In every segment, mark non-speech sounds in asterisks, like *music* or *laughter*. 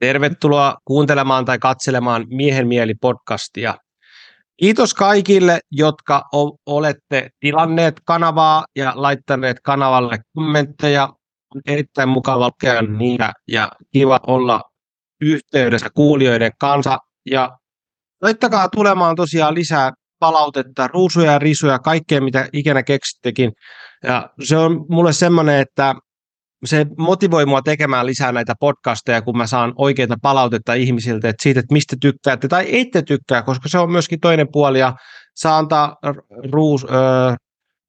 Tervetuloa kuuntelemaan tai katselemaan Miehen mieli podcastia. Kiitos kaikille, jotka olette tilanneet kanavaa ja laittaneet kanavalle kommentteja. On erittäin mukava lukea niitä ja kiva olla yhteydessä kuulijoiden kanssa. Ja laittakaa tulemaan tosiaan lisää palautetta, ruusuja ja risuja, kaikkea mitä ikinä keksittekin. Ja se on mulle semmoinen, että se motivoi mua tekemään lisää näitä podcasteja, kun mä saan oikeita palautetta ihmisiltä että siitä, että mistä tykkäätte tai ette tykkää, koska se on myöskin toinen puoli ja saa antaa ruus, ö,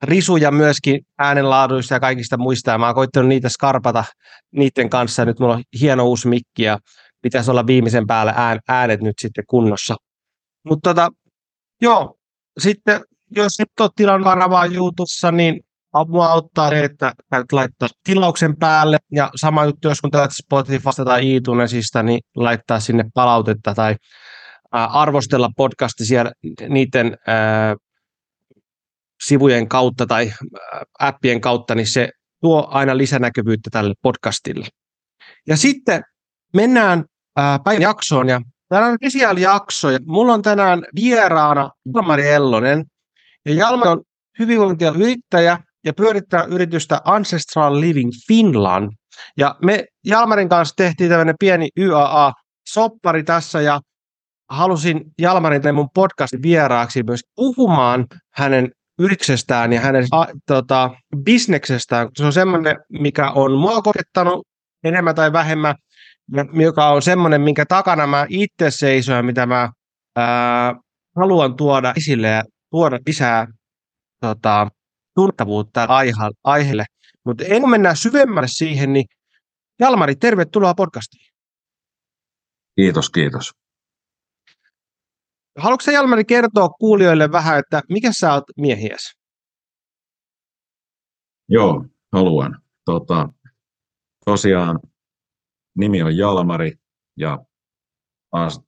risuja myöskin äänenlaaduista ja kaikista muista. Ja mä oon koittanut niitä skarpata niiden kanssa. Nyt mulla on hieno uusi mikki ja pitäisi olla viimeisen päälle äänet nyt sitten kunnossa. Mutta tota, joo, sitten jos et ole tilannut YouTubessa, niin mua auttaa se, että laittaa tilauksen päälle ja sama juttu, jos kun täältä Spotifysta tai iTunesista, niin laittaa sinne palautetta tai arvostella podcasti siellä niiden ää, sivujen kautta tai appien kautta, niin se tuo aina lisänäkyvyyttä tälle podcastille. Ja sitten mennään ää, päivän jaksoon ja Tänään on jakso ja mulla on tänään vieraana Jalmari Ellonen. Ja Jalmari on hyvinvointia yrittäjä ja pyörittää yritystä Ancestral Living Finland. Ja me Jalmarin kanssa tehtiin tämmöinen pieni YAA-soppari tässä ja halusin Jalmarin mun podcastin vieraaksi myös puhumaan hänen yrityksestään ja hänen a, tota, bisneksestään. Se on semmoinen, mikä on mua koskettanut enemmän tai vähemmän, joka on semmoinen, minkä takana mä itse seison ja mitä mä ää, haluan tuoda esille ja tuoda lisää tota, tuntavuutta aiheelle. Mutta en mennä syvemmälle siihen, niin Jalmari, tervetuloa podcastiin. Kiitos, kiitos. Haluatko sä Jalmari kertoa kuulijoille vähän, että mikä sä oot miehiäs? Joo, haluan. Tota, tosiaan nimi on Jalmari ja taas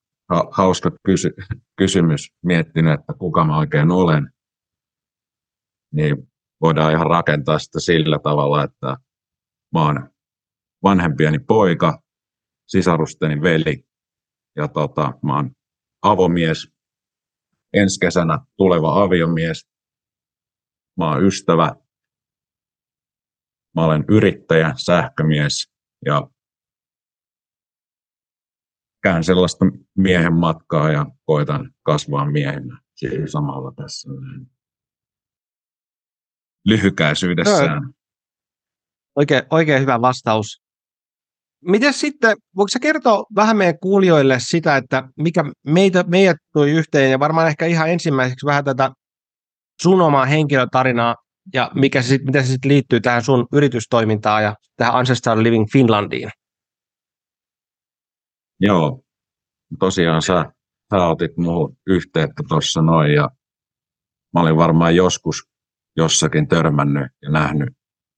hauska kysy- kysymys miettinyt, että kuka mä oikein olen. Niin voidaan ihan rakentaa sitä sillä tavalla, että mä oon vanhempieni poika, sisarusteni veli ja tota, mä oon avomies, ensi kesänä tuleva aviomies, mä oon ystävä, mä olen yrittäjä, sähkömies ja käyn sellaista miehen matkaa ja koitan kasvaa miehenä siinä samalla tässä lyhykäisyydessään. Oikein, oikein hyvä vastaus. Miten sitten, voiko sä kertoa vähän meidän kuulijoille sitä, että mikä meitä, meidät tuli yhteen ja varmaan ehkä ihan ensimmäiseksi vähän tätä sun omaa henkilötarinaa ja mikä se sit, miten se sitten liittyy tähän sun yritystoimintaan ja tähän Ancestral Living Finlandiin? Joo, tosiaan sä, sä otit muuhun yhteyttä tuossa noin ja mä olin varmaan joskus jossakin törmännyt ja nähnyt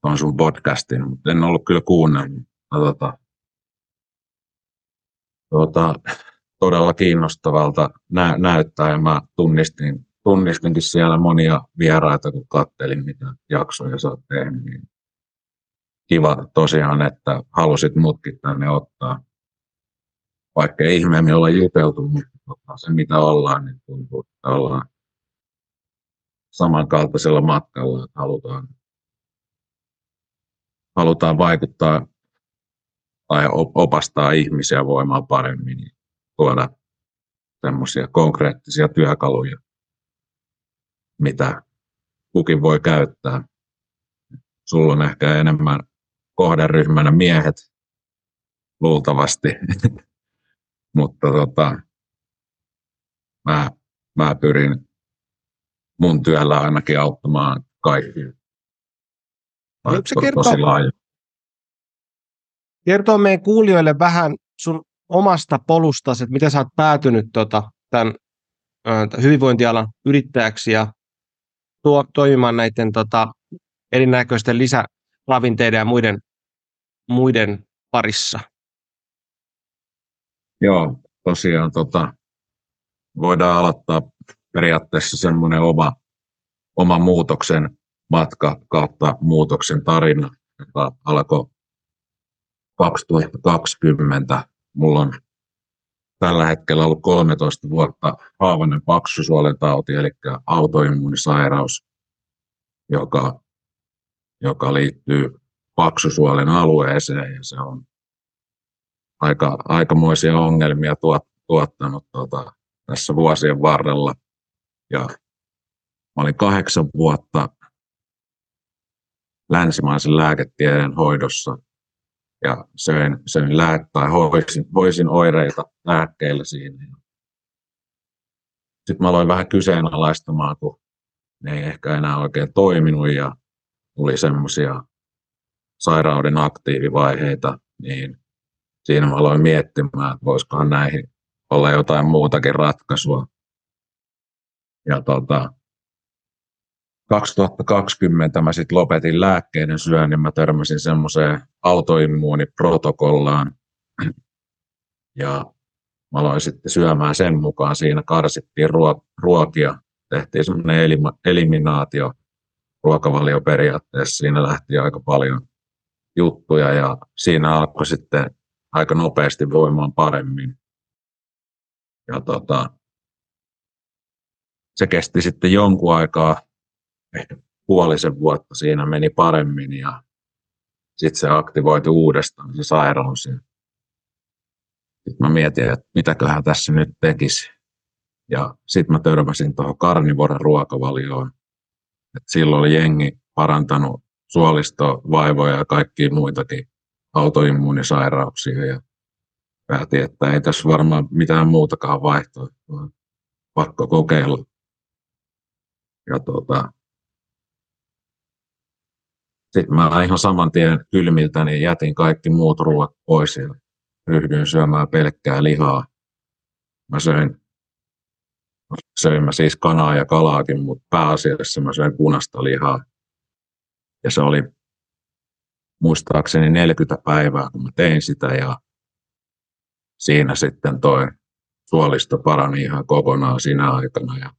tuon sun podcastin, mutta en ollut kyllä kuunnellut. No, tota, tota, todella kiinnostavalta nä- näyttää ja mä tunnistin, tunnistinkin siellä monia vieraita, kun kattelin mitä jaksoja sä oot tehnyt. Niin kiva tosiaan, että halusit mutkin tänne ottaa vaikka ei ihmeemmin olla juteltu, mutta tota, se mitä ollaan, niin tuntuu, että ollaan samankaltaisella matkalla, halutaan, halutaan vaikuttaa tai opastaa ihmisiä voimaan paremmin, niin tuoda semmoisia konkreettisia työkaluja, mitä kukin voi käyttää. Sulla on ehkä enemmän kohderyhmänä miehet luultavasti *laughs* mutta tota, mä, mä pyrin mun työllä ainakin auttamaan kaikkia. Voitko se kertoa, kertoa meidän kuulijoille vähän sun omasta polustasi, että miten sä oot päätynyt tota, tämän hyvinvointialan yrittäjäksi ja tuo, toimimaan näiden tota, erinäköisten lisäravinteiden ja muiden, muiden parissa? Joo, tosiaan tota, voidaan aloittaa periaatteessa semmoinen oma, oma muutoksen matka kautta muutoksen tarina, joka alkoi 2020 mulla on tällä hetkellä ollut 13 vuotta haavainen paksusuolen tauti, eli autoimmuunisairaus, joka, joka liittyy paksusuolen alueeseen ja se on aika, aikamoisia ongelmia tuot, tuottanut tuota, tässä vuosien varrella. Ja mä olin kahdeksan vuotta länsimaisen lääketieteen hoidossa ja söin, söin lääk- tai hoisin, hoisin oireita lääkkeillä siinä. Sitten mä aloin vähän kyseenalaistamaan, kun ne ei ehkä enää oikein toiminut ja tuli semmoisia sairauden aktiivivaiheita, niin siinä mä aloin miettimään, että voisikohan näihin olla jotain muutakin ratkaisua. Ja tota, 2020 mä sitten lopetin lääkkeiden syön, niin mä törmäsin semmoiseen autoimmuuniprotokollaan. Ja mä aloin sitten syömään sen mukaan. Siinä karsittiin ruokia, tehtiin semmoinen eliminaatio ruokavalioperiaatteessa. Siinä lähti aika paljon juttuja ja siinä alkoi sitten aika nopeasti voimaan paremmin. Ja tota, kesti sitten jonkun aikaa, ehkä puolisen vuotta siinä meni paremmin ja sitten se aktivoitu uudestaan se sairaus. Sitten mä mietin, että mitäköhän tässä nyt tekisi. Ja sitten mä törmäsin tuohon karnivoran ruokavalioon. Et silloin oli jengi parantanut suolistovaivoja ja kaikkia muitakin autoimmuunisairauksia. Ja päätin, että ei tässä varmaan mitään muutakaan vaihtoehtoa. Pakko kokeilla. Ja tuota, sitten mä ihan saman tien kylmiltä niin jätin kaikki muut ruoat pois ja ryhdyin syömään pelkkää lihaa. Mä söin, söin mä siis kanaa ja kalaakin, mutta pääasiassa mä söin punaista lihaa. Ja se oli muistaakseni 40 päivää, kun mä tein sitä ja siinä sitten toi suolisto parani ihan kokonaan siinä aikana ja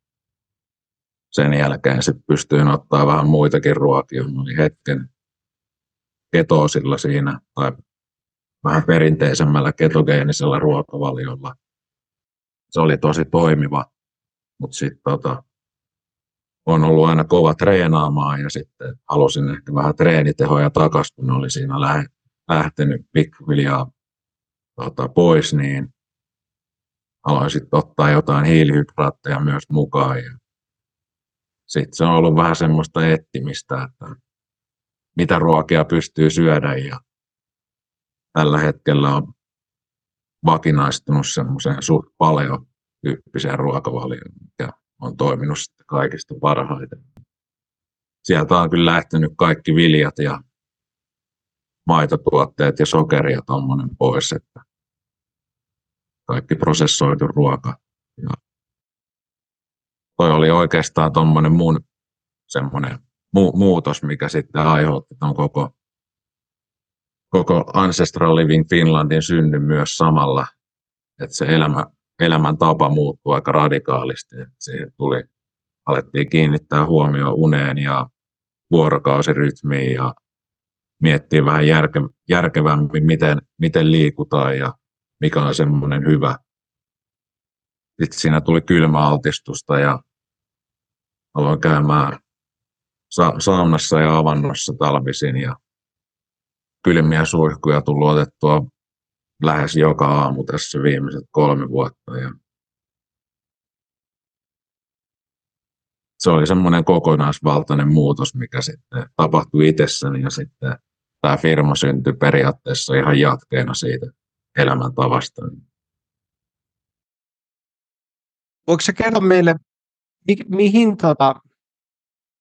sen jälkeen sitten pystyin ottaa vähän muitakin ruokia. Mä olin hetken ketoosilla siinä tai vähän perinteisemmällä ketogeenisellä ruokavaliolla. Se oli tosi toimiva, mutta sitten tota, on ollut aina kova treenaamaan ja sitten halusin ehkä vähän treenitehoja takaisin, kun oli siinä lähtenyt pikkuhiljaa tota, pois, niin aloin sitten ottaa jotain hiilihydraatteja myös mukaan. Ja sitten se on ollut vähän semmoista ettimistä, että mitä ruokia pystyy syödä ja tällä hetkellä on vakinaistunut semmoiseen suht paljon tyyppiseen ruokavalioon, mikä on toiminut kaikista parhaiten. Sieltä on kyllä lähtenyt kaikki viljat ja maitotuotteet ja sokeri ja tuommoinen pois, että kaikki prosessoitu ruoka. Ja toi oli oikeastaan tuommoinen mun semmoinen mu- muutos, mikä sitten aiheutti tuon koko, koko Ancestral Living Finlandin synnyn myös samalla, että se elämä, elämäntapa muuttui aika radikaalisti. Että siihen tuli, alettiin kiinnittää huomioon uneen ja vuorokausirytmiin ja miettiä vähän järke, järkevämmin, miten, miten liikutaan ja mikä on semmoinen hyvä. Sitten siinä tuli kylmäaltistusta ja aloin käymään sa- saunassa ja avannossa talvisin ja kylmiä suihkuja tullut otettua lähes joka aamu tässä viimeiset kolme vuotta. Ja se oli semmoinen kokonaisvaltainen muutos, mikä sitten tapahtui itsessäni ja sitten tämä firma syntyi periaatteessa ihan jatkeena siitä elämäntavasta. Voiko se kertoa meille, mi- mihin tota,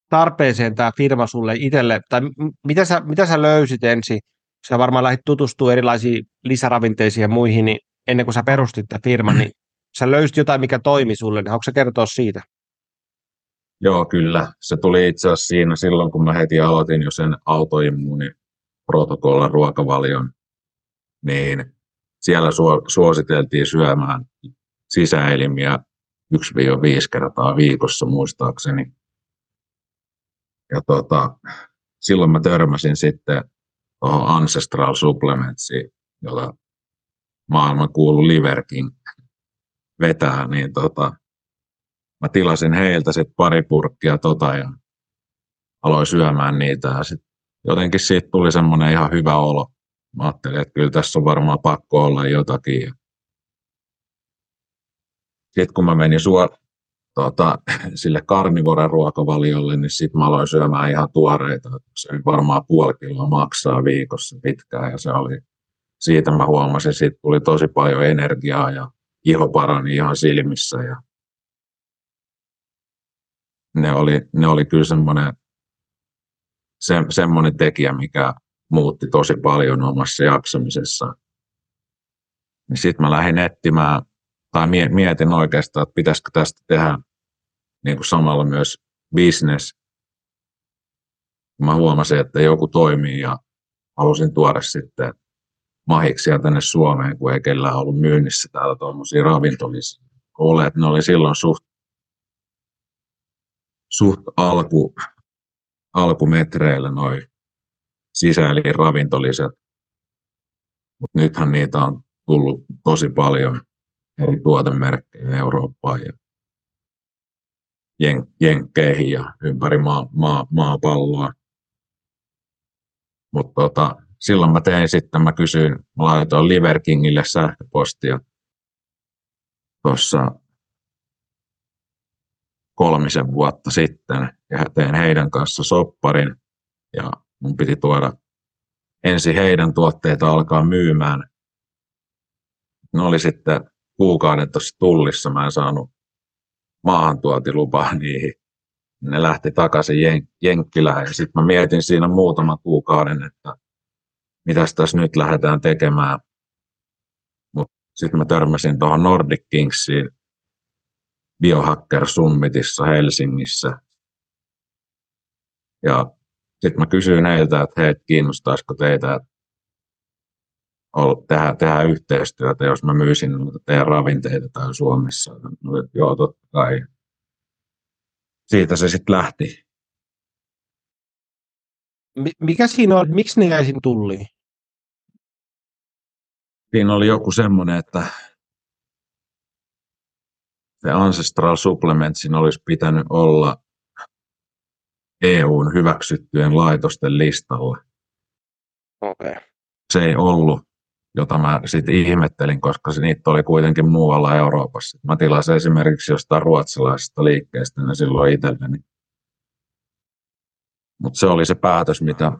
tarpeeseen tämä firma sulle itselle, tai mitä sä, mitä sä löysit ensin? Sä varmaan lähdit tutustumaan erilaisiin lisäravinteisiin ja muihin, niin ennen kuin sä perustit tämän firman, niin sä löysit jotain, mikä toimi sulle, niin haluatko kertoa siitä? Joo, kyllä. Se tuli itse asiassa siinä silloin, kun mä heti aloitin jo sen autoimmuuniprotokollan ruokavalion, niin siellä suositeltiin syömään sisäelimiä 1-5 kertaa viikossa muistaakseni. Ja tota, silloin mä törmäsin sitten tuohon Ancestral Supplementsiin, jota maailman kuulu Liver King vetää, niin tota, mä tilasin heiltä sit pari purkkia tota ja aloin syömään niitä ja sit jotenkin siitä tuli semmoinen ihan hyvä olo. Mä ajattelin, että kyllä tässä on varmaan pakko olla jotakin. Sitten kun mä menin suor, tota, *clears throat* sille karnivoren ruokavaliolle, niin sitten mä aloin syömään ihan tuoreita. Se varmaan puoli kiloa maksaa viikossa pitkään ja se oli, siitä mä huomasin, siitä tuli tosi paljon energiaa ja iho parani ihan silmissä ja ne oli, ne oli kyllä semmoinen, se, semmoinen tekijä, mikä muutti tosi paljon omassa jaksamisessa. Niin sitten mä lähdin etsimään, tai mietin oikeastaan, että pitäisikö tästä tehdä niin kuin samalla myös business. Mä huomasin, että joku toimii ja halusin tuoda sitten mahiksia tänne Suomeen, kun ei kellään ollut myynnissä täällä tuommoisia ravintolisia. Ole, että ne oli silloin suht, suht alku, alkumetreillä noin sisäelin ravintoliset. Mutta nythän niitä on tullut tosi paljon eri tuotemerkkejä Eurooppaan ja jen, jenkkeihin ja ympäri maa, maa, maapalloa. Mutta tota, silloin mä tein sitten, mä kysyin, mä laitoin Liver Kingille sähköpostia tuossa kolmisen vuotta sitten ja tein heidän kanssa sopparin ja mun piti tuoda ensin heidän tuotteita alkaa myymään. Ne oli sitten kuukauden tuossa tullissa, mä en saanut maahantuotilupaa *laughs* niihin. Ne lähti takaisin Jen- Jenkkilään ja sitten mä mietin siinä muutaman kuukauden, että mitäs tässä nyt lähdetään tekemään. Mutta sitten mä törmäsin tuohon Nordic Kingsiin Biohacker Summitissa Helsingissä. Ja sitten mä kysyin heiltä, että hei, kiinnostaisiko teitä että tehdä, tehdä yhteistyötä, jos mä myisin noita teidän ravinteita täällä Suomessa. No, joo, totta kai. Siitä se sitten lähti. Mikä siinä on, miksi ne jäi tulliin? Siinä oli joku semmoinen, että se Ancestral Supplementsin olisi pitänyt olla EUn hyväksyttyjen laitosten listalla. Okay. Se ei ollut, jota mä sitten ihmettelin, koska se, niitä oli kuitenkin muualla Euroopassa. Mä tilasin esimerkiksi jostain ruotsalaisesta liikkeestä ne silloin itselleni. Mutta se oli se päätös, mitä,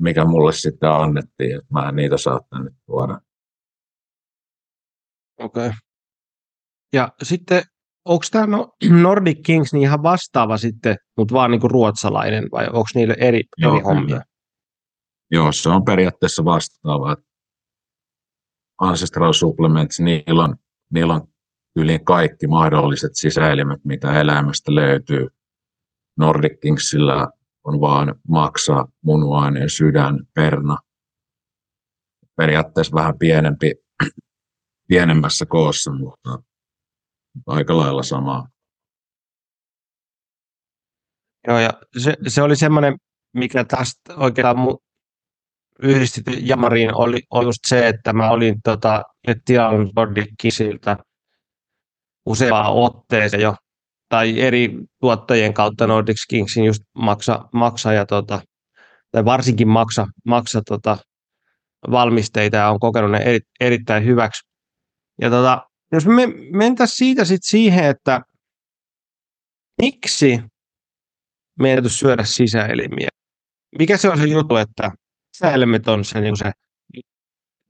mikä mulle sitten annettiin, että mä en niitä saa tänne tuoda. Okei. Okay. Ja sitten onko tämä *clears throat* Nordic Kings niin ihan vastaava sitten, mutta vaan niin kuin ruotsalainen, vai onko niille eri, Joo, eri hommia? Joo, se on periaatteessa vastaava. Ancestral Supplements, niillä on, niillä on yli kaikki mahdolliset sisäelimet, mitä eläimestä löytyy. Nordic Kingsillä on vaan maksa, munuainen, sydän, perna. Periaatteessa vähän pienempi, pienemmässä koossa, mutta aika lailla samaa. Joo, ja se, se oli semmoinen, mikä tästä oikeastaan yhdisti Jamariin, oli, oli just se, että mä olin tota, tilannut Kisiltä useaa otteeseen jo, tai eri tuottajien kautta Nordic Kingsin just maksa, maksa ja tota, tai varsinkin maksa, maksa tota, valmisteita ja on kokenut ne eri, erittäin hyväksi. Ja tota, jos me mentäisiin siitä sitten siihen, että miksi meidän syödä sisäelimiä. Mikä se on se juttu, että sisäelimet on se, niin se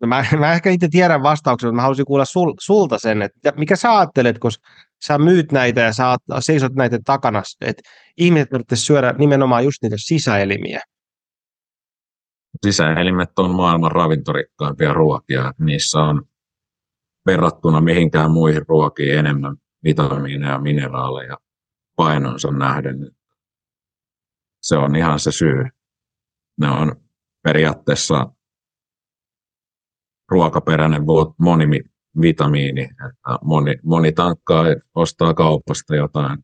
Mä, mä ehkä itse tiedän vastauksen, mutta mä haluaisin kuulla sul, sulta sen, että mikä sä ajattelet, kun sä myyt näitä ja sä seisot näitä takana, että ihmiset tarvitsisi syödä nimenomaan just niitä sisäelimiä. Sisäelimet on maailman ravintorikkaimpia ruokia. Niissä on verrattuna mihinkään muihin ruokiin enemmän vitamiineja, mineraaleja painonsa nähden. Se on ihan se syy. Ne on periaatteessa ruokaperäinen monivitamiini. Että moni, moni tankkaa ostaa kaupasta jotain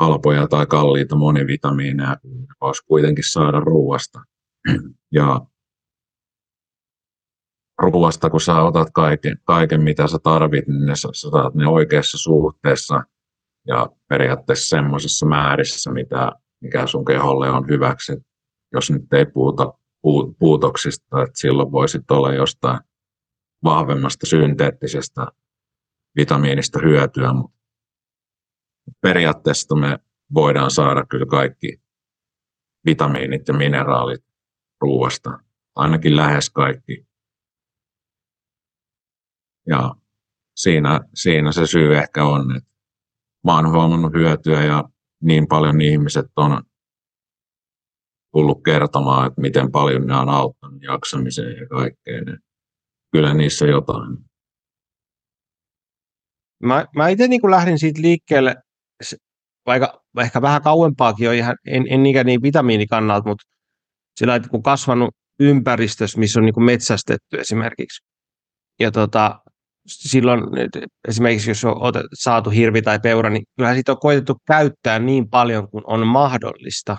halpoja tai kalliita monivitamiineja, voisi kuitenkin saada ruoasta. Ja ruoasta, kun sä otat kaiken, kaiken mitä sä tarvit, niin ne, sä saat ne oikeassa suhteessa ja periaatteessa semmoisessa määrissä, mitä, mikä sun keholle on hyväksi. Jos nyt ei puhuta puutoksista, että silloin voisit olla jostain vahvemmasta synteettisestä vitamiinista hyötyä, mutta periaatteessa me voidaan saada kyllä kaikki vitamiinit ja mineraalit ruoasta, ainakin lähes kaikki. Ja siinä, siinä se syy ehkä on, että mä oon huomannut hyötyä ja niin paljon ihmiset on tullut kertomaan, että miten paljon ne on auttanut jaksamiseen ja kaikkeen. Kyllä niissä jotain. Mä, mä itse niin lähdin siitä liikkeelle, vaikka ehkä vähän kauempaakin on ihan, en, en niinkään niin vitamiinikannalta, mutta sillä että kun kasvanut ympäristössä, missä on niin kuin metsästetty esimerkiksi. Ja tota, silloin esimerkiksi jos on saatu hirvi tai peura, niin kyllähän siitä on koitettu käyttää niin paljon kuin on mahdollista.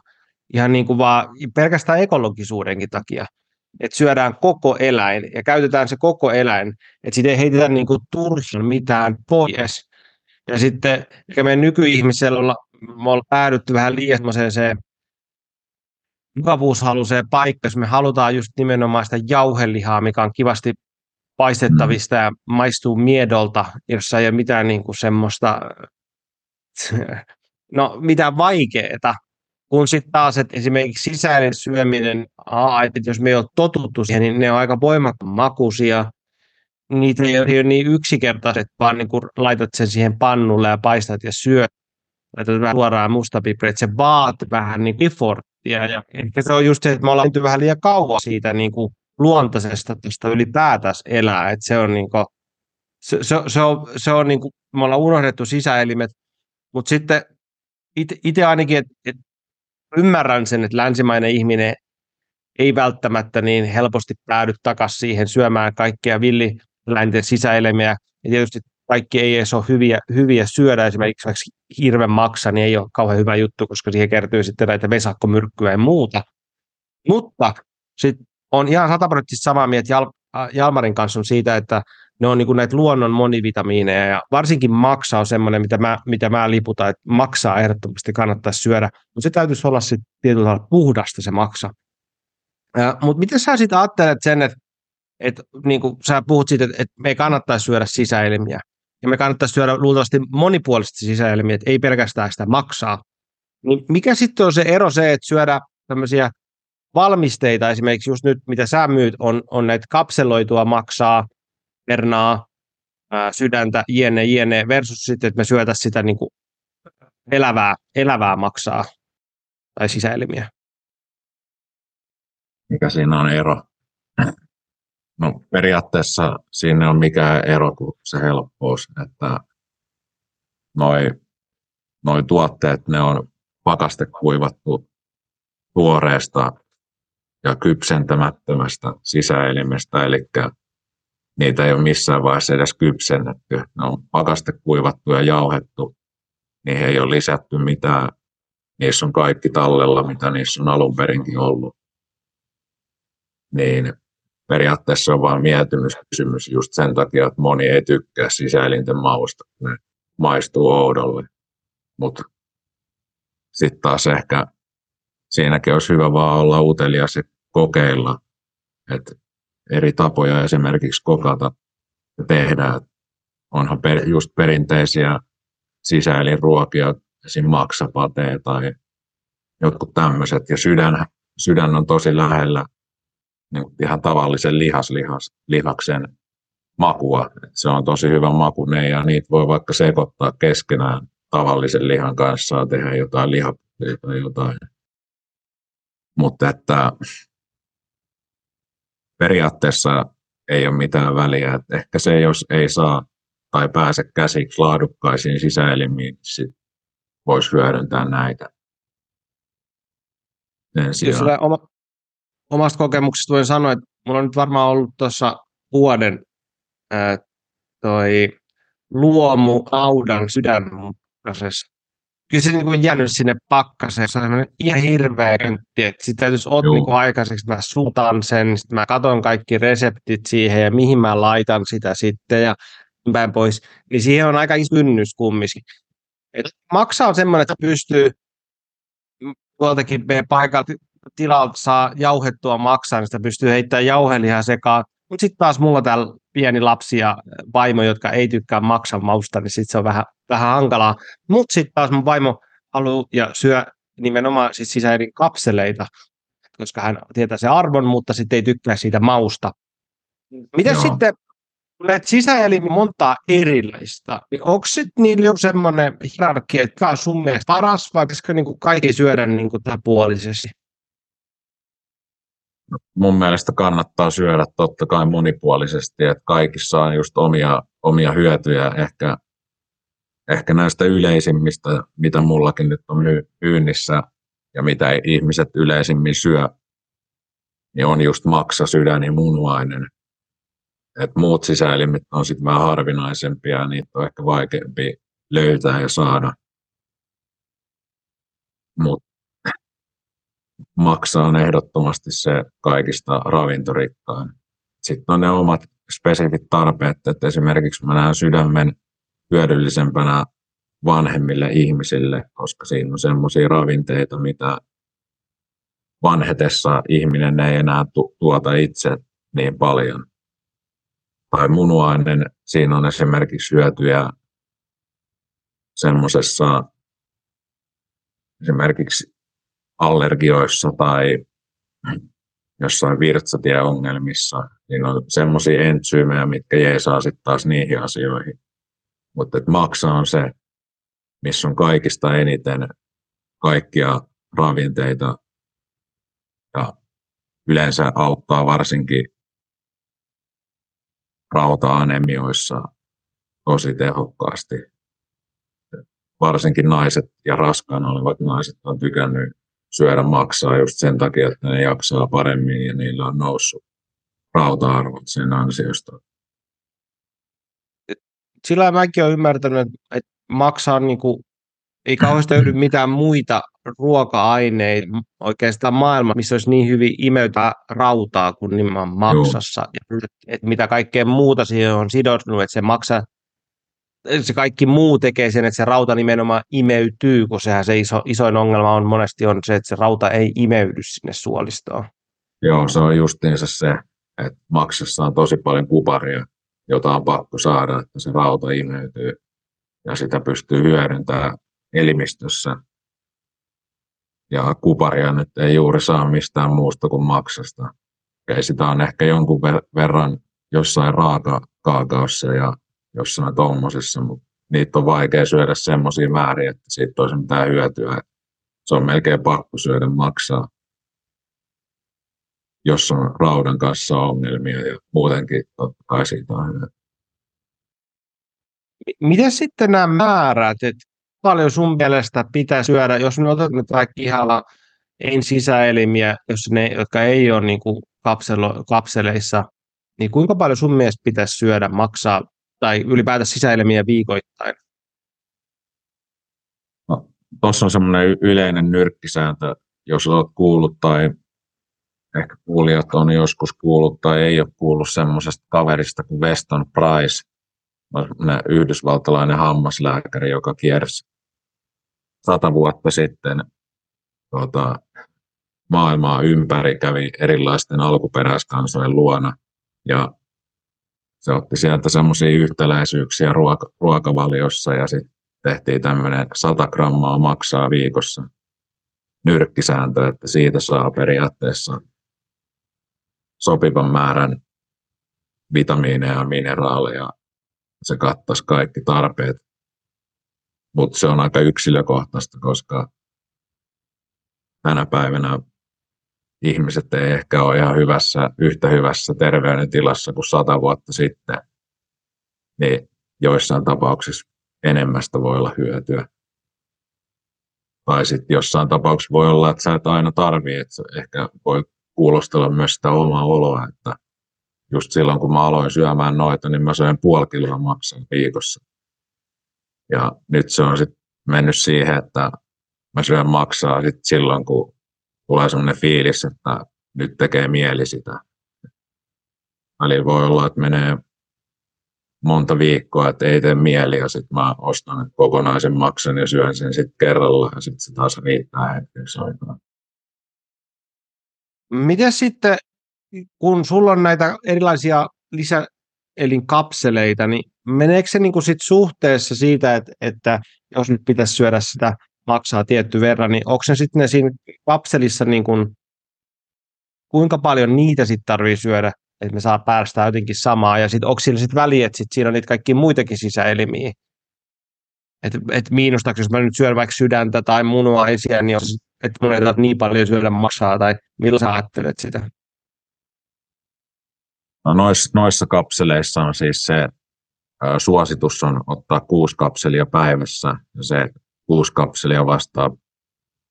Ihan niin kuin vaan pelkästään ekologisuudenkin takia. Että syödään koko eläin ja käytetään se koko eläin. Että siitä ei heitetä niin kuin turhin mitään pois. Ja sitten ehkä meidän nykyihmisellä olla, me ollaan päädytty vähän liian se mukavuushaluiseen paikkaan, jos me halutaan just nimenomaan sitä jauhelihaa, mikä on kivasti paistettavista ja maistuu miedolta, jossa ei ole mitään niin kuin semmoista, *laughs* no mitään vaikeaa, kun sitten taas, että esimerkiksi sisäinen syöminen, aa, että jos me ei ole totuttu siihen, niin ne on aika voimakkaan makuisia, niitä ei ole niin yksinkertaiset, vaan niin kun laitat sen siihen pannulle ja paistat ja syöt, laitat vähän suoraan mustapipri, että se vaatii vähän niin efforttia. Ja ehkä se on just se, että me ollaan vähän liian kauan siitä niin kuin luontaisesta tästä ylipäätänsä elää. Että se on, niin kuin, se, se, se, on, se on niin kuin, me ollaan unohdettu sisäelimet, mutta sitten itse ainakin, että et ymmärrän sen, että länsimainen ihminen ei välttämättä niin helposti päädy takaisin siihen syömään kaikkia villiläinten sisäelimiä. Ja tietysti kaikki ei edes ole hyviä, hyviä syödä, esimerkiksi hirven maksa, niin ei ole kauhean hyvä juttu, koska siihen kertyy sitten näitä vesakkomyrkkyä ja muuta. Mutta sitten on ihan sataprosenttisesti samaa mieltä Jal, Jalmarin kanssa on siitä, että ne on niin näitä luonnon monivitamiineja ja varsinkin maksa on semmoinen, mitä mä, mitä mä liputan, että maksaa ehdottomasti kannattaisi syödä, mutta se täytyisi olla sitten tietyllä tavalla puhdasta se maksa. Mutta miten sä sitten ajattelet sen, että, että niin kuin sä puhut siitä, että, että me ei kannattaisi syödä sisäelimiä ja me kannattaisi syödä luultavasti monipuolisesti sisäelimiä, että ei pelkästään sitä maksaa. Niin mikä sitten on se ero se, että syödä tämmöisiä valmisteita, esimerkiksi just nyt, mitä sä myyt, on, on näitä kapseloitua maksaa, pernaa, ää, sydäntä, jne, jne, versus sitten, että me syötä sitä niin kuin elävää, elävää maksaa tai sisäelimiä. Mikä siinä on ero? No periaatteessa siinä on mikään ero kuin se helppous, että noi, noi tuotteet, ne on pakaste kuivattu tuoreesta ja kypsentämättömästä sisäelimestä, eli niitä ei ole missään vaiheessa edes kypsennetty. Ne on pakaste kuivattu ja jauhettu. Niihin ei ole lisätty mitään. Niissä on kaikki tallella, mitä niissä on alun perinkin ollut. Niin periaatteessa on vain mietymyskysymys just sen takia, että moni ei tykkää sisäelinten mausta. Ne maistuu oudolle. Mutta sitten taas ehkä siinäkin olisi hyvä vaan olla utelias ja kokeilla, että eri tapoja esimerkiksi kokata ja tehdä. Onhan per, just perinteisiä sisäelinruokia, esim. maksapatee tai jotkut tämmöiset. Ja sydän, sydän on tosi lähellä niin ihan tavallisen lihas, lihas, lihaksen makua. Se on tosi hyvä makune ja niitä voi vaikka sekoittaa keskenään tavallisen lihan kanssa ja tehdä jotain lihaputteja tai jotain. Mutta että periaatteessa ei ole mitään väliä. Että ehkä se, jos ei saa tai pääse käsiksi laadukkaisiin sisäelimiin, niin voisi hyödyntää näitä. Jos oma, omasta kokemuksesta voin sanoa, että mulla on nyt varmaan ollut tuossa vuoden ää, toi luomu audan sydänmukaisessa kyllä se niin kuin jäänyt sinne pakkaseen. Se on ihan hirveä köntti, että sitten täytyisi ottaa niin aikaiseksi, mä suutan sen, sitten mä katson kaikki reseptit siihen ja mihin mä laitan sitä sitten ja päin pois. Niin siihen on aika iso kynnys kumminkin. Et maksaa on semmoinen, että pystyy tuoltakin paikalta tilalta saa jauhettua maksaa, niin sitä pystyy heittämään jauhelihaa sekaan. Mutta sitten taas mulla täällä pieni lapsi ja vaimo, jotka ei tykkää maksaa mausta, niin sitten se on vähän, vähän hankalaa. Mutta sitten taas mun vaimo haluaa ja syö nimenomaan siis sisäirin kapseleita, koska hän tietää se arvon, mutta sitten ei tykkää siitä mausta. Miten sitten näitä sisäelimiä montaa erilaista, niin onko sitten niillä jo semmoinen hierarkia, että on sun mielestä paras vai pitäisikö niin kaikki syödä niin kuin tapuolisesti? mun mielestä kannattaa syödä totta kai monipuolisesti, että kaikissa on just omia, omia hyötyjä. Ehkä, ehkä näistä yleisimmistä, mitä mullakin nyt on myynnissä ja mitä ihmiset yleisimmin syö, niin on just maksa, sydän ja munuainen. Et muut sisäelimet on sitten vähän harvinaisempia ja niitä on ehkä vaikeampi löytää ja saada. Mutta maksaa on ehdottomasti se kaikista ravintorikkain. Sitten on ne omat spesifit tarpeet, että esimerkiksi mä näen sydämen hyödyllisempänä vanhemmille ihmisille, koska siinä on semmoisia ravinteita, mitä vanhetessa ihminen ei enää tuota itse niin paljon. Tai munuainen, siinä on esimerkiksi hyötyjä semmoisessa esimerkiksi allergioissa tai jossain virtsatieongelmissa, niin on semmoisia entsyymejä, mitkä jeesaa sitten taas niihin asioihin. Mutta maksa on se, missä on kaikista eniten kaikkia ravinteita ja yleensä auttaa varsinkin rauta-anemioissa tosi tehokkaasti. Varsinkin naiset ja raskaana olevat naiset on tykännyt syödä maksaa just sen takia, että ne jaksaa paremmin ja niillä on noussut rauta-arvot sen ansiosta. Sillä mäkin olen ymmärtänyt, että maksaa niin kuin, ei kauheasti löydy mitään muita ruoka-aineita oikeastaan maailma, missä olisi niin hyvin imeytä rautaa kuin nimenomaan maksassa. Ja, että mitä kaikkea muuta siihen on sidottu, että se maksaa se kaikki muu tekee sen, että se rauta nimenomaan imeytyy, kun sehän se iso, isoin ongelma on monesti on se, että se rauta ei imeydy sinne suolistoon. Joo, se on justiinsa se, että maksassa on tosi paljon kuparia, jota on pakko saada, että se rauta imeytyy ja sitä pystyy hyödyntämään elimistössä. Ja kuparia nyt ei juuri saa mistään muusta kuin maksasta. Okei, sitä on ehkä jonkun verran jossain raaka-kaakaossa ja jossain tuommoisessa, mutta niitä on vaikea syödä semmoisia määriä, että siitä olisi mitään hyötyä. Se on melkein pakko syödä maksaa, jos on raudan kanssa ongelmia ja muutenkin totta kai siitä on hyötyä. Miten sitten nämä määrät, että paljon sun mielestä pitää syödä, jos me otat nyt vaikka ihan en sisäelimiä, jos ne, jotka ei ole niin kuin kapselo, kapseleissa, niin kuinka paljon sun mielestä pitäisi syödä, maksaa tai ylipäätään sisäilmiä viikoittain? No, Tuossa on semmoinen yleinen nyrkkisääntö, jos olet kuullut tai ehkä kuulijat on joskus kuullut tai ei ole kuullut semmoisesta kaverista kuin Weston Price, yhdysvaltalainen hammaslääkäri, joka kiersi sata vuotta sitten tuota, maailmaa ympäri, kävi erilaisten alkuperäiskansojen luona ja se otti sieltä semmoisia yhtäläisyyksiä ruoka, ruokavaliossa ja sitten tehtiin tämmöinen 100 grammaa maksaa viikossa nyrkkisääntö, että siitä saa periaatteessa sopivan määrän vitamiineja ja mineraaleja. Se kattaisi kaikki tarpeet. Mutta se on aika yksilökohtaista, koska tänä päivänä ihmiset ei ehkä ole ihan hyvässä, yhtä hyvässä terveydentilassa kuin sata vuotta sitten, niin joissain tapauksissa enemmästä voi olla hyötyä. Tai sitten jossain tapauksessa voi olla, että sä et aina tarvii, että ehkä voi kuulostella myös sitä omaa oloa, että just silloin kun mä aloin syömään noita, niin mä söin puoli kiloa maksan viikossa. Ja nyt se on sitten mennyt siihen, että mä syön maksaa sit silloin, kun tulee sellainen fiilis, että nyt tekee mieli sitä. Eli voi olla, että menee monta viikkoa, että ei tee mieli ja sitten mä ostan kokonaisen maksan ja syön sen sitten kerralla ja sitten se taas riittää hetkeksi aikaa. Miten sitten, kun sulla on näitä erilaisia lisäelinkapseleita, niin meneekö se niin kuin sit suhteessa siitä, että, että jos nyt pitäisi syödä sitä maksaa tietty verran, niin onko se sitten siinä kapselissa, niin kuin, kuinka paljon niitä sitten tarvii syödä, että me saa päästä jotenkin samaa, ja sitten onko sillä sitten väliä, että sit siinä on niitä kaikki muitakin sisäelimiä, että et miinustaako, jos mä nyt syön vaikka sydäntä tai munuaisia, niin jos, että tarvitse niin paljon syödä maksaa, tai millä sä ajattelet sitä? No noissa, noissa kapseleissa on siis se, suositus on ottaa kuusi kapselia päivässä, ja se kuusi kapselia vastaa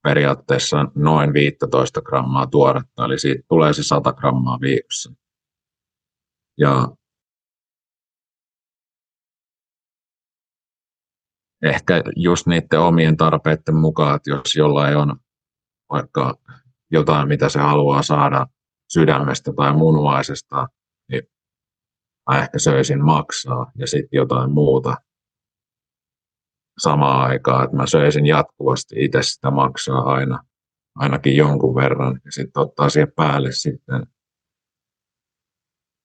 periaatteessa noin 15 grammaa tuoretta, eli siitä tulee se 100 grammaa viikossa. Ja ehkä just niiden omien tarpeiden mukaan, että jos jollain on vaikka jotain, mitä se haluaa saada sydämestä tai munuaisesta, niin mä ehkä söisin maksaa ja sitten jotain muuta samaan aikaan, että mä söisin jatkuvasti itse sitä maksaa aina, ainakin jonkun verran ja sitten ottaa siihen päälle sitten,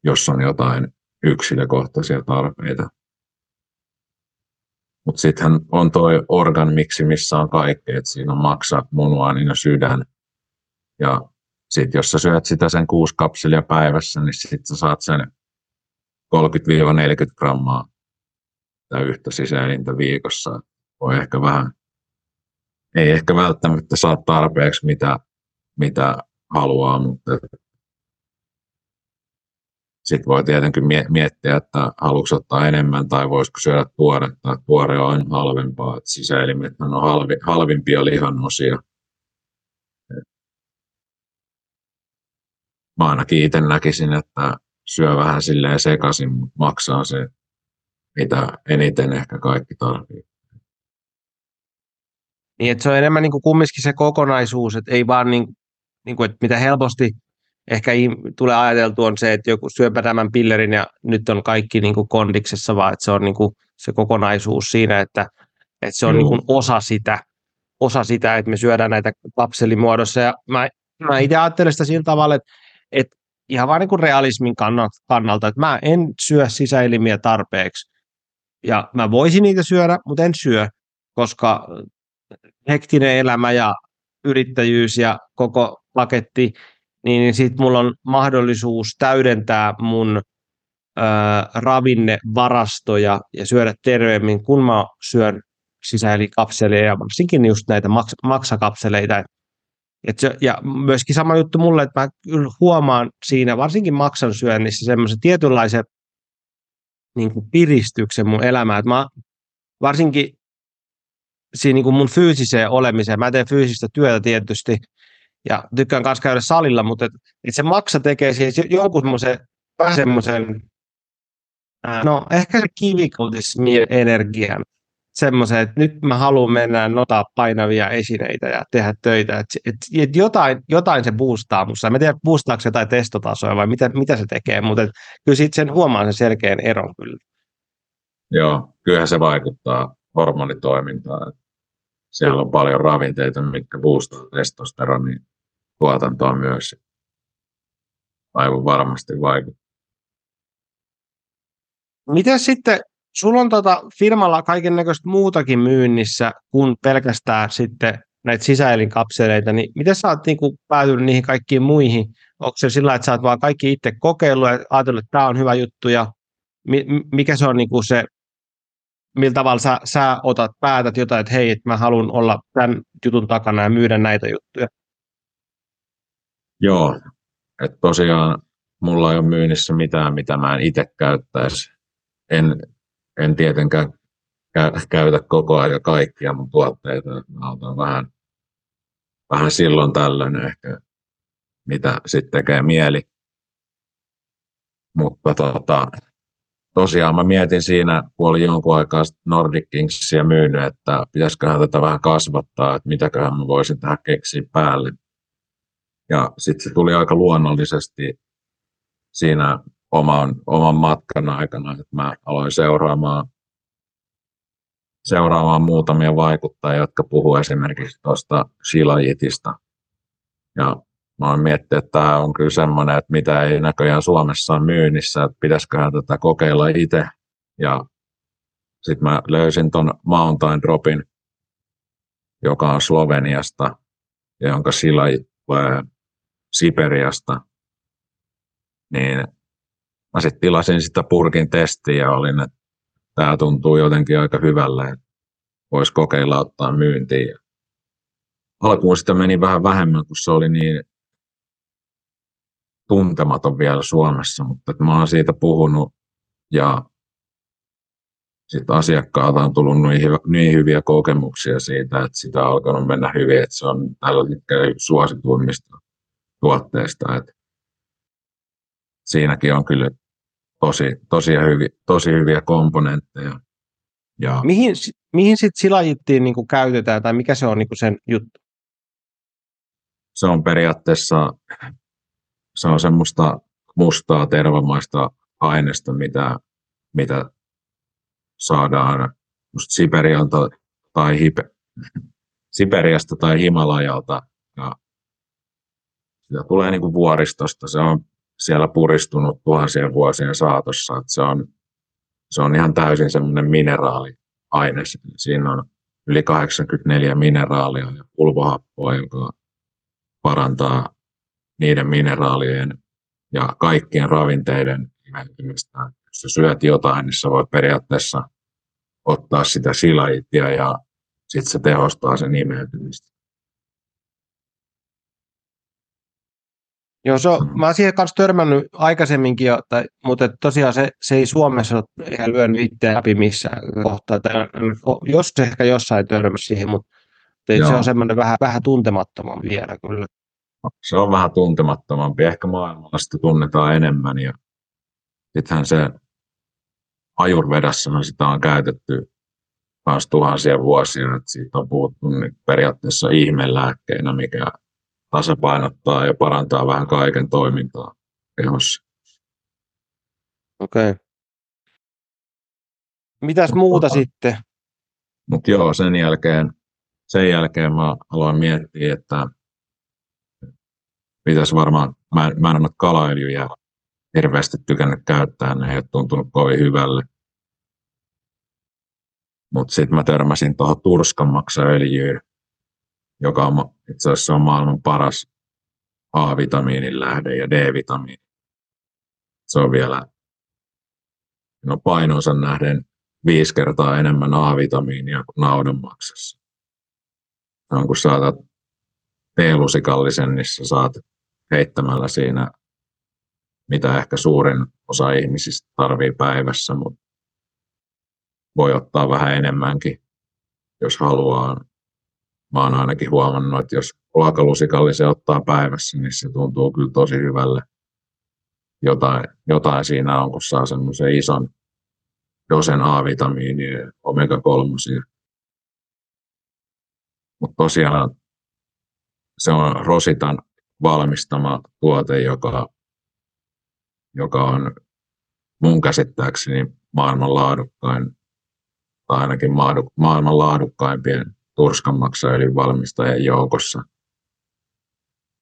jos on jotain yksilökohtaisia tarpeita. Mutta sittenhän on toi organ miksi, missä on kaikki, että siinä on maksa, munuaini ja sydän. Ja sitten jos sä syöt sitä sen kuusi kapselia päivässä, niin sitten sä saat sen 30-40 grammaa tai yhtä sisäelintä viikossa. Voi ehkä vähän, ei ehkä välttämättä saa tarpeeksi mitä, mitä haluaa, mutta sitten voi tietenkin miettiä, että haluatko ottaa enemmän tai voisiko syödä tuoretta. Tuore on halvempaa, että sisäelimet on halvi, halvimpia lihanosia. Mä ainakin itse näkisin, että syö vähän silleen sekaisin, mutta maksaa se, mitä eniten ehkä kaikki tarvitsee. Niin, että se on enemmän niin kuin kumminkin se kokonaisuus, että ei vaan niin, niin kuin, että mitä helposti ehkä tulee ajateltu on se, että joku syöpä tämän pillerin ja nyt on kaikki niin kuin kondiksessa, vaan että se on niin kuin se kokonaisuus siinä, että, että se on niin kuin osa sitä, osa sitä, että me syödään näitä kapselimuodossa. Ja mä, mä itse ajattelen sitä sillä tavalla, että, että ihan vain niin kuin realismin kannalta, että mä en syö sisäelimiä tarpeeksi. Ja mä voisin niitä syödä, mutta en syö, koska hektinen elämä ja yrittäjyys ja koko paketti niin, niin sitten mulla on mahdollisuus täydentää mun ö, ravinnevarastoja ja syödä terveemmin, kun mä syön sisäelikapseleja ja varsinkin just näitä maks- maksakapseleita. Et se, ja myöskin sama juttu mulle, että mä kyllä huomaan siinä, varsinkin maksan syönnissä, semmoisen tietynlaisen niin kuin piristyksen mun elämään. Mä varsinkin siinä niin kuin mun fyysiseen olemiseen, mä teen fyysistä työtä tietysti, ja tykkään myös käydä salilla, mutta et, et se maksa tekee siis jonkun semmoisen, semmoisen no ehkä se kivikutis energian, semmoisen, että nyt mä haluan mennä notaa painavia esineitä ja tehdä töitä, että et, et jotain, jotain se boostaa musta. Mä en tiedä, boostaako se jotain testotasoa vai mitä, mitä se tekee, mutta et, kyllä siitä sen huomaa sen selkeän eron kyllä. Joo, kyllähän se vaikuttaa hormonitoimintaan. Siellä on paljon ravinteita, mitkä boostaa testosteronin tuotantoa myös. Aivan varmasti vaikuttaa. Miten sitten, sulla on tota firmalla kaiken näköistä muutakin myynnissä kuin pelkästään sitten näitä sisäelinkapseleita, niin miten sä oot niin päätynyt niihin kaikkiin muihin? Onko se sillä, että sä oot vaan kaikki itse kokeillut ja ajatellut, että tämä on hyvä juttu ja mikä se on niin se millä tavalla sä, sä otat, päätät jotain, että hei, että mä haluan olla tämän jutun takana ja myydä näitä juttuja? Joo, että tosiaan mulla ei ole myynnissä mitään, mitä mä en itse käyttäisi. En, en tietenkään käytä koko ajan kaikkia mun tuotteita. Mä otan vähän, vähän silloin tällöin ehkä, mitä sitten tekee mieli. Mutta tota, tosiaan mä mietin siinä, kun oli jonkun aikaa Nordic Kingsia myynyt, että pitäisiköhän tätä vähän kasvattaa, että mitäköhän mä voisin tähän keksiä päälle. Ja sitten se tuli aika luonnollisesti siinä oman, oman matkan aikana, että mä aloin seuraamaan, seuraamaan muutamia vaikuttajia, jotka puhuu esimerkiksi tuosta Shilajitista. Ja mä oon miettinyt, että tämä on kyllä semmoinen, että mitä ei näköjään Suomessa ole myynnissä, että pitäisiköhän tätä kokeilla itse. Ja sitten mä löysin ton Mountain Dropin, joka on Sloveniasta, ja jonka Shilajit Siperiasta, niin mä sitten tilasin sitä purkin testiä ja olin, että tämä tuntuu jotenkin aika hyvälle, että voisi kokeilla ottaa myyntiin. Alkuun sitä meni vähän vähemmän, kun se oli niin tuntematon vielä Suomessa, mutta että mä oon siitä puhunut ja sitten asiakkaalta on tullut niin, hyvä, niin hyviä kokemuksia siitä, että sitä on alkanut mennä hyvin, että se on tällä hetkellä suosituimmista tuotteista. Että siinäkin on kyllä tosi, tosi, hyvi, tosi hyviä komponentteja. Ja mihin mihin sitten silajittiin niin kuin käytetään tai mikä se on niin kuin sen juttu? Se on periaatteessa se on semmoista mustaa tervamaista aineesta, mitä, mitä saadaan Siberialta tai Hipe, Siberiasta tai Himalajalta. Sitä tulee niin kuin vuoristosta. Se on siellä puristunut tuhansien vuosien saatossa. Että se, on, se on ihan täysin semmoinen mineraaliaine. Siinä on yli 84 mineraalia ja pulvohappoa, joka parantaa niiden mineraalien ja kaikkien ravinteiden imeytymistä. Jos sä syöt jotain, niin sä voit periaatteessa ottaa sitä silaitia ja sitten se tehostaa sen imeytymistä. Joo, se on, mä oon siihen kanssa törmännyt aikaisemminkin, jo, tai, mutta tosiaan se, se ei Suomessa ole ihan lyönyt itseään läpi missään kohtaa. Tai, jos se ehkä jossain törmäsi siihen, mutta se on semmoinen vähän, vähän tuntemattoman vielä kyllä. Se on vähän tuntemattomampi. Ehkä maailmalla sitä tunnetaan enemmän. Ja sittenhän se ajurvedassahan sitä on käytetty taas tuhansia vuosia, että siitä on puhuttu niin periaatteessa ihmelääkkeenä, mikä tasapainottaa ja parantaa vähän kaiken toimintaa kehossa. Okei. Okay. Mitäs muuta tota, sitten? Mutta joo, sen jälkeen, sen jälkeen mä aloin miettiä, että pitäisi varmaan, mä, mä en ole kalaöljyjä hirveästi tykännyt käyttää, ne ei ole tuntunut kovin hyvälle. Mutta sitten mä törmäsin tuohon turskanmaksaöljyyn, joka on itse asiassa on maailman paras A-vitamiinin lähde ja D-vitamiini. Se on vielä no painonsa nähden viisi kertaa enemmän A-vitamiinia kuin naudanmaksassa. on kun saatat teelusikallisen, niin sä saat heittämällä siinä, mitä ehkä suurin osa ihmisistä tarvii päivässä, mutta voi ottaa vähän enemmänkin, jos haluaa mä oon ainakin huomannut, että jos ruokalusikallisen ottaa päivässä, niin se tuntuu kyllä tosi hyvälle. Jotain, jotain siinä on, kun saa semmoisen ison dosen A-vitamiinia omega-3. Mutta tosiaan se on Rositan valmistama tuote, joka, joka on mun käsittääkseni maailman laadukkain, tai ainakin maailman laadukkaimpien turskanmaksaöljyn valmistajien joukossa,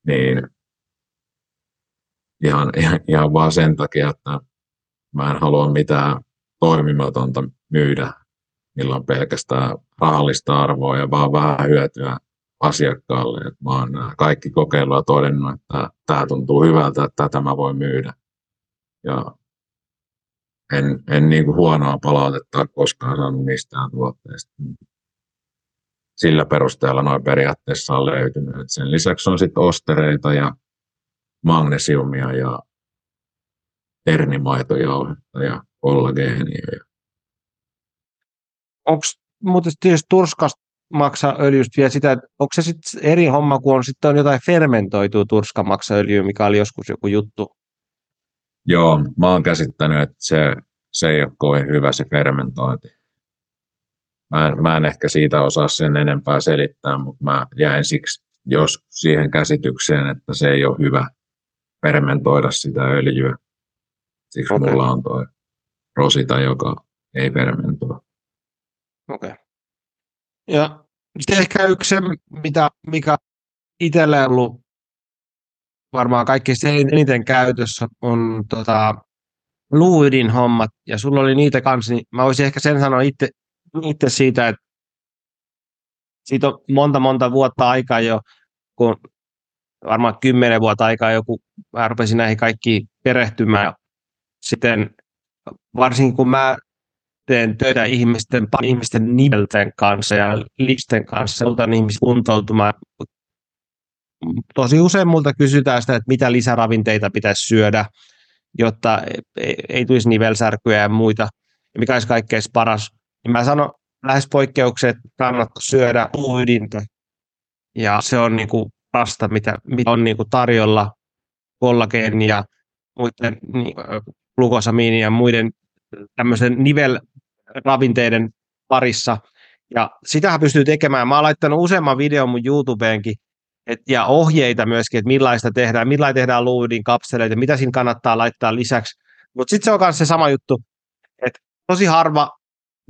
niin ihan, ihan, ihan vaan sen takia, että mä en halua mitään toimimatonta myydä, millä on pelkästään rahallista arvoa ja vaan vähän hyötyä asiakkaalle. Et mä oon kaikki kokeilua todennut, että tämä tuntuu hyvältä, että tätä mä voin myydä. Ja en, en niin kuin huonoa palautetta koskaan saanut mistään tuotteesta sillä perusteella noin periaatteessa on löytynyt. Et sen lisäksi on sitten ostereita ja magnesiumia ja ternimaitoja ja kollageenia. Onko muuten tietysti turskasta maksaa öljystä vielä sitä, että onko se sitten eri homma, kun on sitten on jotain fermentoitua turskamaksaöljyä, mikä oli joskus joku juttu? Joo, mä oon käsittänyt, että se, se ei ole kovin hyvä se fermentointi. Mä en, mä en ehkä siitä osaa sen enempää selittää, mutta mä jäin siksi jos siihen käsitykseen, että se ei ole hyvä fermentoida sitä öljyä. Siksi okay. mulla on tuo rosita, joka ei fermentoi. Okei. Okay. Ja sitten ehkä yksi, mitä, mikä itselle ollut varmaan kaikkein eniten käytössä, on tota, luuidin hommat, ja sulla oli niitä kanssa, niin mä voisin ehkä sen sanoa itse, itse siitä, että siitä on monta monta vuotta aikaa jo, kun varmaan kymmenen vuotta aikaa joku, mä rupesin näihin kaikkiin perehtymään. Sitten varsinkin kun mä teen töitä ihmisten, ihmisten nivelten kanssa ja listen kanssa, autan ihmisiä kuntoutumaan. Tosi usein multa kysytään sitä, että mitä lisäravinteita pitäisi syödä, jotta ei, ei tulisi nivelsärkyjä ja muita, ja mikä olisi kaikkein paras. Ja mä sanon lähes poikkeukset, kannattaa syödä puuydintä, ja se on niin kuin parasta, mitä, mitä on niin kuin tarjolla kollageenia, muiden niin, glukosamiinin ja muiden tämmöisen nivelravinteiden parissa. Ja sitähän pystyy tekemään. Mä oon laittanut useamman videon mun YouTubeenkin, et, ja ohjeita myöskin, että millaista tehdään, millaista tehdään luudin kapseleita, mitä siinä kannattaa laittaa lisäksi. Mutta sitten se on myös se sama juttu, että tosi harva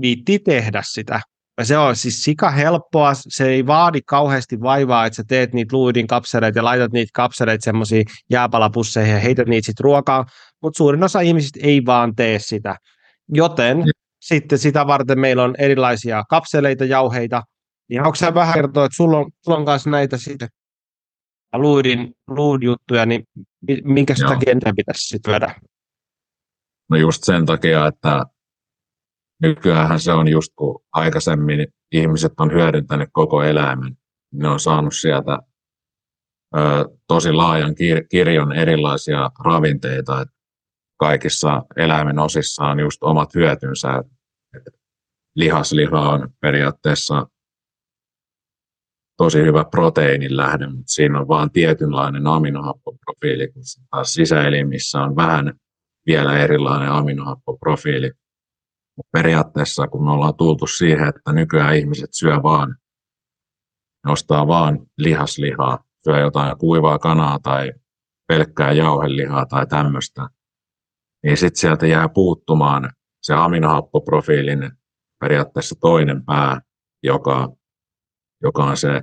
viittii tehdä sitä. Ja se on siis sika helppoa, se ei vaadi kauheasti vaivaa, että sä teet niitä luidin kapseleita ja laitat niitä kapseleita semmoisiin jääpalapusseihin ja heität niitä sitten ruokaan, mutta suurin osa ihmisistä ei vaan tee sitä. Joten ja. sitten sitä varten meillä on erilaisia kapseleita, jauheita. Ja onko sä vähän kertoa, että sulla on, sulla on kanssa näitä sitten luidin, luud-juttuja, niin minkä takia enää pitäisi sitten? No just sen takia, että nykyään se on just kun aikaisemmin ihmiset on hyödyntänyt koko eläimen, ne on saanut sieltä ö, tosi laajan kir- kirjon erilaisia ravinteita, että kaikissa eläimen osissa on just omat hyötynsä. Lihasliha on periaatteessa tosi hyvä proteiinin lähde, mutta siinä on vain tietynlainen aminohappoprofiili, kun taas sisäelimissä on vähän vielä erilainen aminohappoprofiili. Periaatteessa, kun ollaan tultu siihen, että nykyään ihmiset syö vaan, nostaa vaan lihaslihaa, syö jotain kuivaa kanaa tai pelkkää jauhelihaa tai tämmöistä, niin sitten sieltä jää puuttumaan se aminohappoprofiilin periaatteessa toinen pää, joka, joka on se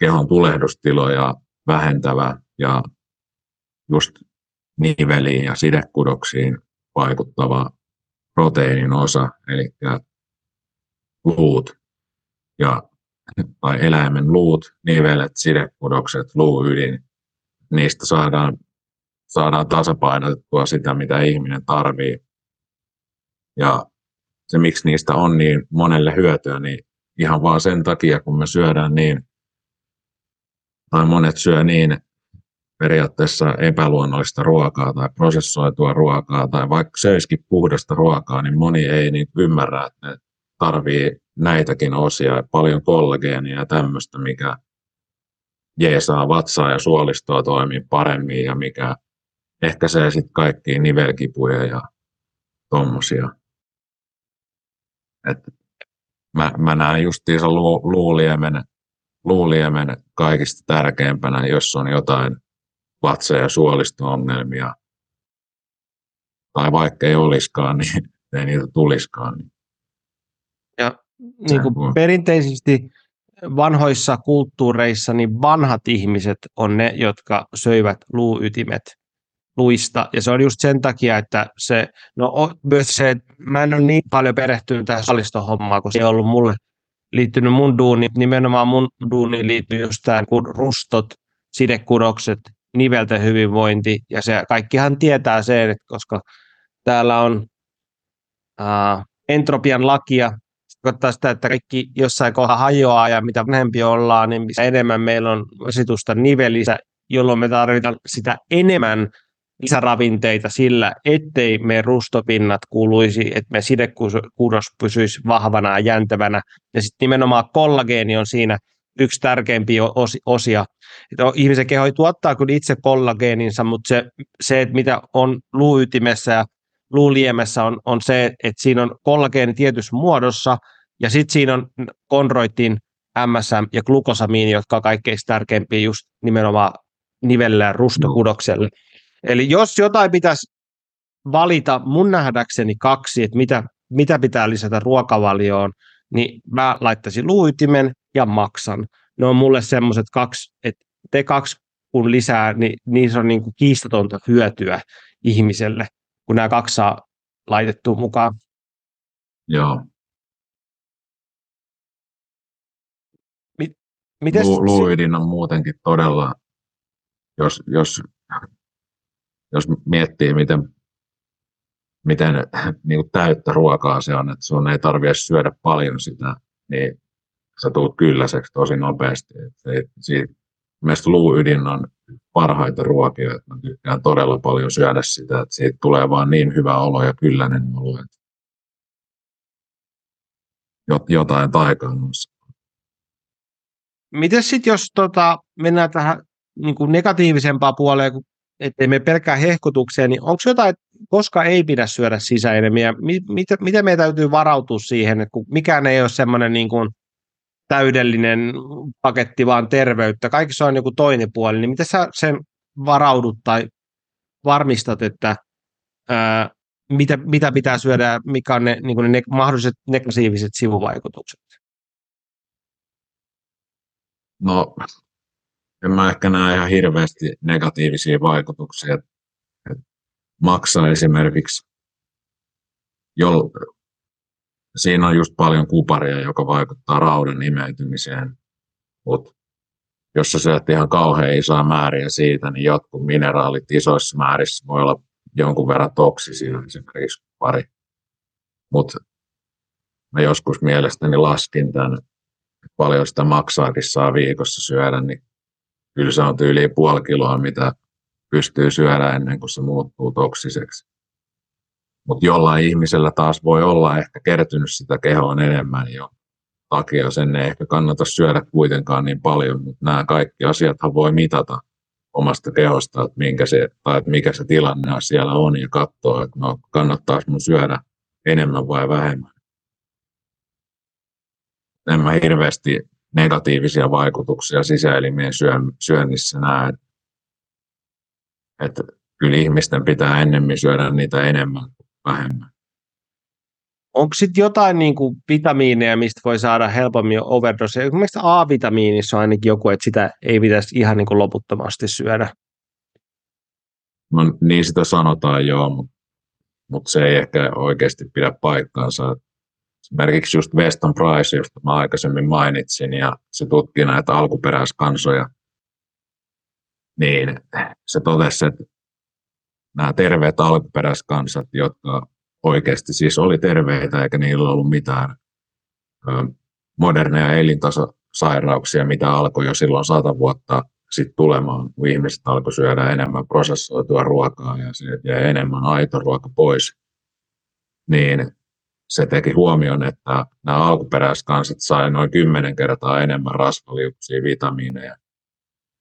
kehon tulehdustiloja vähentävä ja just niveliin ja sidekudoksiin vaikuttava proteiinin osa, eli luut ja, tai eläimen luut, nivelet, sidekudokset, luuydin, niistä saadaan, saadaan tasapainotettua sitä, mitä ihminen tarvii. Ja se, miksi niistä on niin monelle hyötyä, niin ihan vaan sen takia, kun me syödään niin, tai monet syö niin periaatteessa epäluonnollista ruokaa tai prosessoitua ruokaa tai vaikka söisikin puhdasta ruokaa, niin moni ei niin ymmärrä, että ne tarvii näitäkin osia ja paljon kollageenia ja tämmöistä, mikä jeesaa vatsaa ja suolistoa toimii paremmin ja mikä ehkäisee sitten kaikkia nivelkipuja ja tommosia. Et mä, mä näen justiinsa lu, luuliemen, luuliemen kaikista tärkeimpänä, jos on jotain vatsa- ja suolisto-ongelmia, tai vaikka ei olisikaan, niin *laughs* ei niitä tulisikaan. Niin ja niin kuin perinteisesti vanhoissa kulttuureissa niin vanhat ihmiset on ne, jotka söivät luuytimet luista. Ja se on just sen takia, että se, no myös se, että mä en ole niin paljon perehtynyt tähän salistohommaan, kun se ei ollut mulle liittynyt mun duuni. Nimenomaan mun duuni liittyy just tähän rustot, sidekudokset, nivelten hyvinvointi, ja se kaikkihan tietää sen, että koska täällä on ää, entropian lakia, se tarkoittaa sitä, että kaikki jossain kohdassa hajoaa, ja mitä vanhempi ollaan, niin mitä enemmän meillä on vesitusta nivelissä, jolloin me tarvitaan sitä enemmän lisäravinteita sillä, ettei me rustopinnat kuuluisi, että me sidekudos pysyisi vahvana ja jäntävänä. Ja sitten nimenomaan kollageeni on siinä yksi tärkeimpiä osia. Että ihmisen keho tuottaa kyllä itse kollageeninsa, mutta se, se että mitä on luuytimessä ja luuliemessä on, on se, että siinä on kollageeni tietyssä muodossa, ja sitten siinä on konroitin, MSM ja glukosamiini, jotka on kaikkein tärkeimpiä just nimenomaan nivelle ja rustokudokselle. Eli jos jotain pitäisi valita mun nähdäkseni kaksi, että mitä, mitä pitää lisätä ruokavalioon, niin mä laittaisin luuytimen ja maksan. Ne on mulle semmoiset kaksi, että te kaksi kun lisää, niin niissä on niin kuin kiistatonta hyötyä ihmiselle, kun nämä kaksi saa laitettua mukaan. Joo. Mites... Lu, luidin on muutenkin todella, jos, jos, jos miettii, miten, miten niin kuin täyttä ruokaa se on, että sun ei tarvitse syödä paljon sitä, niin sä tuut kylläiseksi tosi nopeasti. Et siitä, mielestäni luuydin on parhaita ruokia, että mä tykkään todella paljon syödä sitä, että siitä tulee vaan niin hyvä olo ja kylläinen olo, että jotain taikaa noissa. Miten sitten, jos tota, mennään tähän niin kuin negatiivisempaan puoleen, ettei me pelkää hehkutukseen, niin onko jotain, koska ei pidä syödä sisäilmiä? Miten, miten meidän täytyy varautua siihen, että kun mikään ei ole semmoinen niin kuin täydellinen paketti, vaan terveyttä, kaikissa on joku toinen puoli, niin miten sä sen varaudut tai varmistat, että ää, mitä, mitä pitää syödä, mikä on ne, niin kuin ne mahdolliset negatiiviset sivuvaikutukset? No, en mä ehkä näe ihan hirveästi negatiivisia vaikutuksia. Maksaa esimerkiksi, jo, siinä on just paljon kuparia, joka vaikuttaa raudan imeytymiseen, mutta jos sä syöt ihan kauhean isoa määriä siitä, niin jotkut mineraalit isoissa määrissä voi olla jonkun verran toksisia, esimerkiksi kupari. Mutta mä joskus mielestäni laskin tämän paljon sitä maksaakin saa viikossa syödä, niin kyllä se on tyyliin puoli kiloa, mitä pystyy syödä ennen kuin se muuttuu toksiseksi. Mutta jollain ihmisellä taas voi olla ehkä kertynyt sitä kehoa enemmän jo takia sen ei ehkä kannata syödä kuitenkaan niin paljon, mutta nämä kaikki asiathan voi mitata omasta kehosta, että, minkä se, tai että mikä se tilanne siellä on ja katsoa, että no, kannattaisi mun syödä enemmän vai vähemmän en mä hirveästi negatiivisia vaikutuksia sisäelimien syönnissä näe. Että kyllä ihmisten pitää ennemmin syödä niitä enemmän vähemmän. Onko sitten jotain niin kuin vitamiineja, mistä voi saada helpommin overdose? Mielestäni A-vitamiinissa on ainakin joku, että sitä ei pitäisi ihan niin kuin loputtomasti syödä. No niin sitä sanotaan joo, mutta, mutta se ei ehkä oikeasti pidä paikkaansa esimerkiksi just Weston Price, josta mä aikaisemmin mainitsin, ja se tutkii näitä alkuperäiskansoja, niin se totesi, että nämä terveet alkuperäiskansat, jotka oikeasti siis oli terveitä eikä niillä ollut mitään moderneja elintasosairauksia, mitä alkoi jo silloin sata vuotta sitten tulemaan, kun ihmiset alkoi syödä enemmän prosessoitua ruokaa ja se jäi enemmän aito ruoka pois, niin se teki huomion, että nämä alkuperäiskansat sai noin kymmenen kertaa enemmän rasvaliuksia vitamiineja,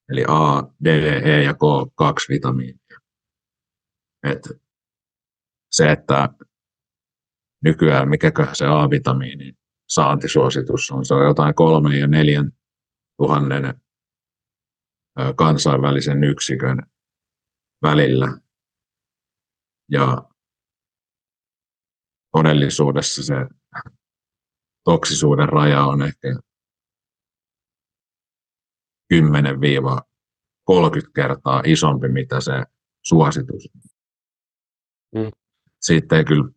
eli A, D, E ja K2-vitamiinia. Et se, että nykyään mikä se A-vitamiini saantisuositus on, se on jotain kolmen ja neljän tuhannen kansainvälisen yksikön välillä. Ja todellisuudessa se toksisuuden raja on ehkä 10-30 kertaa isompi, mitä se suositus. Mm. Siitä, ei kyllä,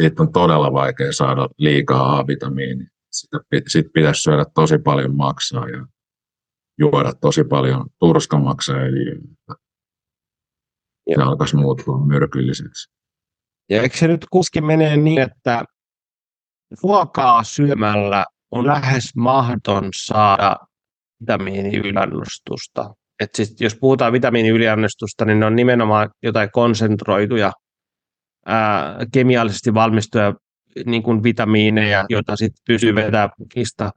siitä on todella vaikea saada liikaa A-vitamiinia. Sitä, sit pitäisi syödä tosi paljon maksaa ja juoda tosi paljon turskamaksaa, eli se alkaisi muuttua myrkylliseksi. Ja eikö se nyt kuski menee niin, että ruokaa syömällä on lähes mahdoton saada vitamiiniyliannostusta. Et siis, jos puhutaan vitamiiniyliannostusta, niin ne on nimenomaan jotain konsentroituja, ää, kemiallisesti valmistuja niin kuin vitamiineja, joita sitten pysyy vetää pukista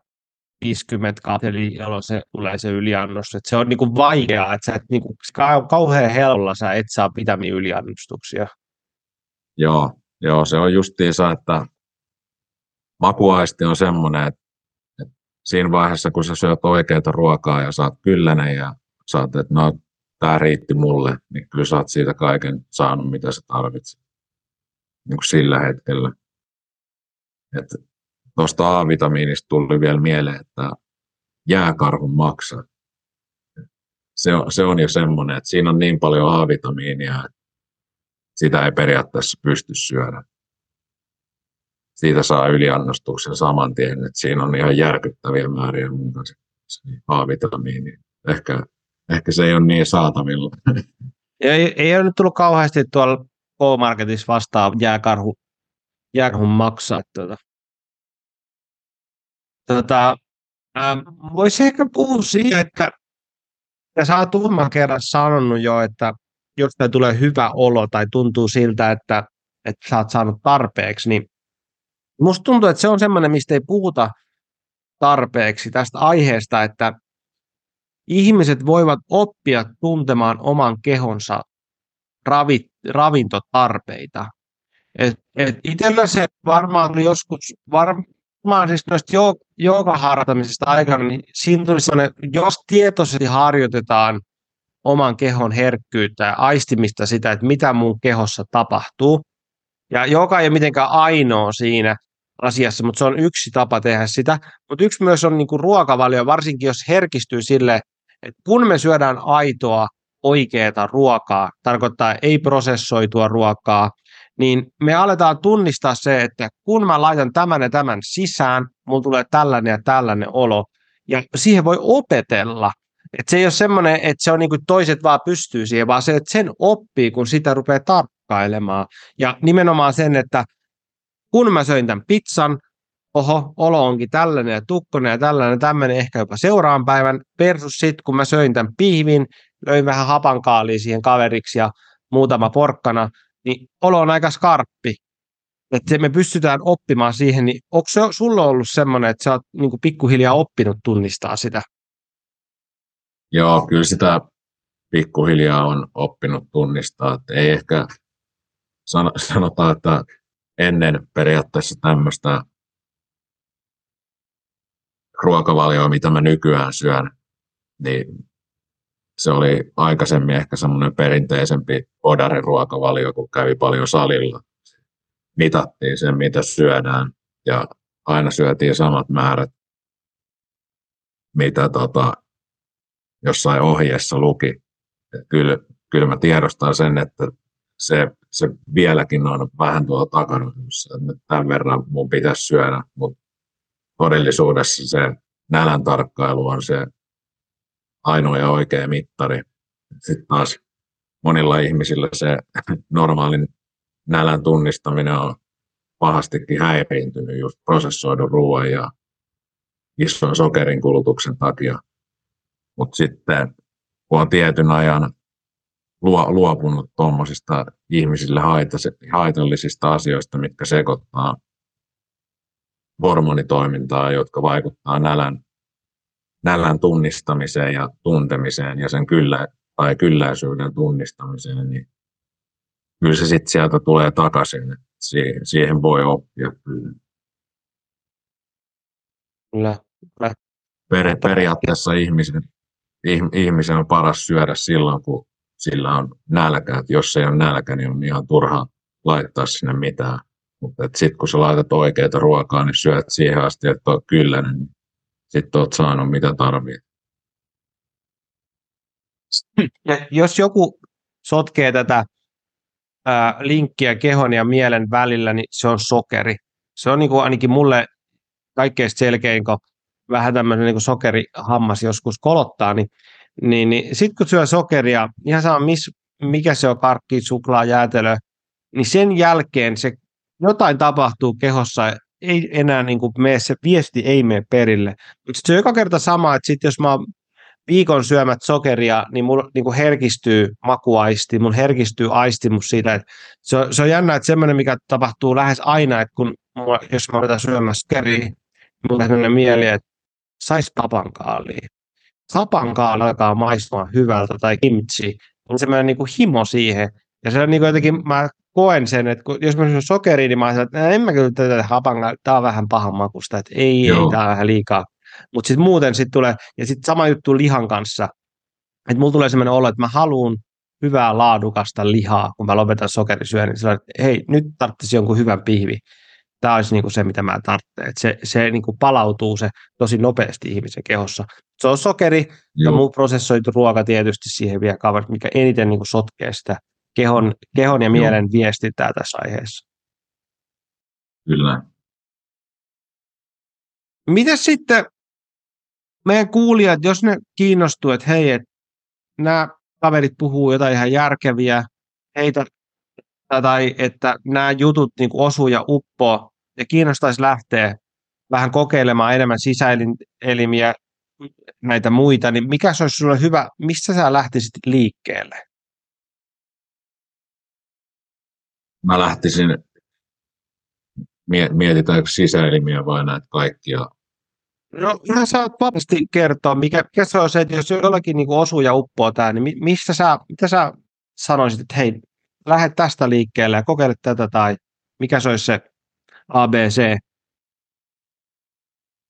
50 kaapeli, jolloin se tulee se yliannos. Et se on niin kuin vaikeaa, että sä et, niin kuin, kauhean helpolla sä et saa vitamiiniyliannostuksia. Joo, joo, se on justiinsa, että makuaisti on semmoinen, että, siinä vaiheessa, kun sä syöt oikeaa ruokaa ja saat kyllänen ja saat, että no, tämä riitti mulle, niin kyllä sä oot siitä kaiken saanut, mitä sä tarvitset niin kuin sillä hetkellä. Tuosta A-vitamiinista tuli vielä mieleen, että jääkarhun maksaa. Se on, se on jo semmoinen, että siinä on niin paljon A-vitamiinia, että sitä ei periaatteessa pysty syödä. Siitä saa yliannostuksen saman tien, että siinä on ihan järkyttäviä määriä muuta A-vitamiinia. Ehkä, ehkä se ei ole niin saatavilla. *laughs* Ei, ei ole nyt tullut kauheasti tuolla K-Marketissa vastaan jääkarhu, jääkarhun maksaa. Tuota. Tuota, ähm, Voisi ehkä puhua siitä, että sä oot uudemman kerran sanonut jo, että jos tulee hyvä olo tai tuntuu siltä, että, että sä oot saanut tarpeeksi, niin musta tuntuu, että se on semmoinen, mistä ei puhuta tarpeeksi tästä aiheesta, että ihmiset voivat oppia tuntemaan oman kehonsa ravit, ravintotarpeita. Et, et itsellä se varmaan joskus, varmaan siis noista joogaharjoittamisesta aikana, niin siinä tuli sellainen, jos tietoisesti harjoitetaan oman kehon herkkyyttä ja aistimista sitä, että mitä mun kehossa tapahtuu. Ja joka ei ole mitenkään ainoa siinä asiassa, mutta se on yksi tapa tehdä sitä. Mutta yksi myös on niinku ruokavalio, varsinkin jos herkistyy sille, että kun me syödään aitoa, oikeaa ruokaa, tarkoittaa ei-prosessoitua ruokaa, niin me aletaan tunnistaa se, että kun mä laitan tämän ja tämän sisään, mulla tulee tällainen ja tällainen olo, ja siihen voi opetella. Et se ei ole semmoinen, että se on niin kuin toiset vaan pystyy siihen, vaan se, että sen oppii, kun sitä rupeaa tarkkailemaan. Ja nimenomaan sen, että kun mä söin tämän pizzan, oho, olo onkin tällainen ja tukkonen ja tällainen, tämmöinen ehkä jopa seuraavan päivän, versus sitten kun mä söin tämän pihvin, löin vähän hapankaalia siihen kaveriksi ja muutama porkkana, niin olo on aika skarppi. Että me pystytään oppimaan siihen, niin onko se sulla ollut semmoinen, että sä oot niin pikkuhiljaa oppinut tunnistaa sitä? Joo, kyllä sitä pikkuhiljaa on oppinut tunnistaa. Että ei ehkä *laughs* sanota, että ennen periaatteessa tämmöistä ruokavalioa, mitä mä nykyään syön, niin se oli aikaisemmin ehkä semmoinen perinteisempi odarin ruokavalio, kun kävi paljon salilla. Mitattiin sen, mitä syödään, ja aina syötiin samat määrät, mitä tota, jossain ohjeessa luki. Kyllä, kyllä mä tiedostan sen, että se, se vieläkin on vähän tuolla takana, että tämän verran mun pitäisi syödä, mutta todellisuudessa se nälän tarkkailu on se ainoa ja oikea mittari. Sitten taas monilla ihmisillä se normaalin nälän tunnistaminen on pahastikin häiriintynyt just prosessoidun ruoan ja ison sokerin kulutuksen takia. Mutta sitten kun on tietyn ajan luopunut tuommoisista ihmisille haitallisista asioista, mitkä sekoittaa hormonitoimintaa, jotka vaikuttaa nälän nälän tunnistamiseen ja tuntemiseen ja sen kyllä tai kylläisyyden tunnistamiseen, niin kyllä se sitten sieltä tulee takaisin. Siihen, siihen voi oppia kyllä. Kyllä. Per, periaatteessa ihmisen, ihmisen on paras syödä silloin, kun sillä on nälkä. Et jos ei ole nälkä, niin on ihan turha laittaa sinne mitään. Mutta sitten kun sä laitat oikeaa ruokaa, niin syöt siihen asti, että on kylläinen, niin sitten olet saanut mitä tarvitset. Ja jos joku sotkee tätä ää, linkkiä kehon ja mielen välillä, niin se on sokeri. Se on niin kuin ainakin mulle kaikkein selkein, kun vähän tämmöinen niin sokerihammas joskus kolottaa, niin, niin, niin sitten kun syö sokeria, ihan sama miss, mikä se on, karkki, suklaa, jäätelö, niin sen jälkeen se jotain tapahtuu kehossa, ei enää niin kuin mene, se viesti ei mene perille. Mutta se on joka kerta sama, että sit jos mä oon viikon syömät sokeria, niin mulla niin kuin herkistyy makuaisti, mun herkistyy aistimus siitä, että se on, se on jännä, että semmoinen, mikä tapahtuu lähes aina, että kun mulla, jos mä otan syömään sokeria, niin mulla on sellainen mieli, että sais papankaalia. Papankaali alkaa maistua hyvältä tai kimchi, on semmoinen niin kuin himo siihen, Ja se on niin jotenkin, mä koen sen, että kun, jos mä syön sokeria, niin mä ajattelen, että en mä kyllä tätä hapanga, tää on vähän pahan makusta, että ei, Joo. ei, tää on vähän liikaa. Mutta sitten muuten sitten tulee, ja sitten sama juttu lihan kanssa, että mulla tulee sellainen olo, että mä haluan hyvää laadukasta lihaa, kun mä lopetan sokerisyönnin, niin että hei, nyt tarvitsisi jonkun hyvän pihvi. Tämä olisi niin kuin se, mitä mä tarvitsen. Että se se niin kuin palautuu se tosi nopeasti ihmisen kehossa. Se on sokeri Joo. ja muu prosessoitu ruoka tietysti siihen vielä kaveri, mikä eniten niin kuin sotkee sitä kehon, kehon ja mielen Joo. viestintää tässä aiheessa. Kyllä. Miten sitten meidän kuulijat, jos ne kiinnostuu, että hei, että nämä kaverit puhuu jotain ihan järkeviä, heitä, tai että nämä jutut niin osuu ja uppoo, ja kiinnostaisi lähteä vähän kokeilemaan enemmän sisäelimiä, näitä muita, niin mikä se olisi sulle hyvä, missä sä lähtisit liikkeelle? Mä lähtisin, mietitäänkö sisäelimiä vai näitä kaikkia No ihan saat vapaasti kertoa, mikä, mikä se on se, että jos jollakin niin osuu ja uppoo tämä, niin mistä sä, mitä sä sanoisit, että hei, lähde tästä liikkeelle ja kokeile tätä, tai mikä se olisi se ABC?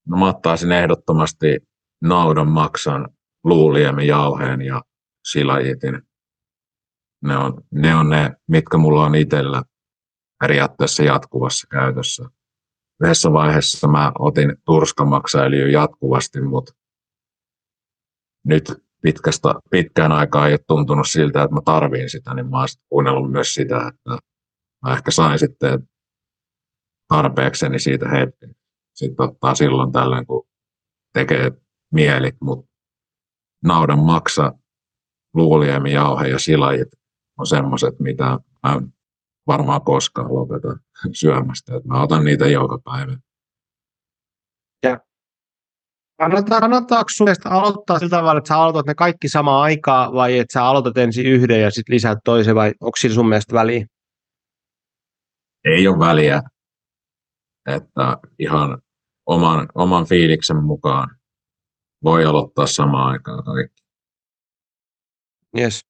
No mä ottaisin ehdottomasti naudan maksan, luuliemen, jauheen ja silajitin. Ne on, ne on ne, mitkä mulla on itsellä periaatteessa jatkuvassa käytössä yhdessä vaiheessa mä otin turskamaksailijo jatkuvasti, mutta nyt pitkästä, pitkään aikaa ei ole tuntunut siltä, että mä tarviin sitä, niin mä oon kuunnellut myös sitä, että mä ehkä sain sitten tarpeekseni siitä hetki. Sitten ottaa silloin tällöin, kun tekee mieli, mutta naudan maksa, luuliemi, jauhe ja silajit on semmoiset, mitä mä varmaan koskaan lopeta syömästä. Et mä otan niitä joka päivä. Ja kannattaa, kannattaako sinusta aloittaa sillä tavalla, että sä aloitat ne kaikki samaan aikaa vai että sä aloitat ensin yhden ja sitten lisäät toisen vai onko sillä sun mielestä väliä? Ei ole väliä. Että ihan oman, oman fiiliksen mukaan voi aloittaa samaan aikaan kaikki. Yes.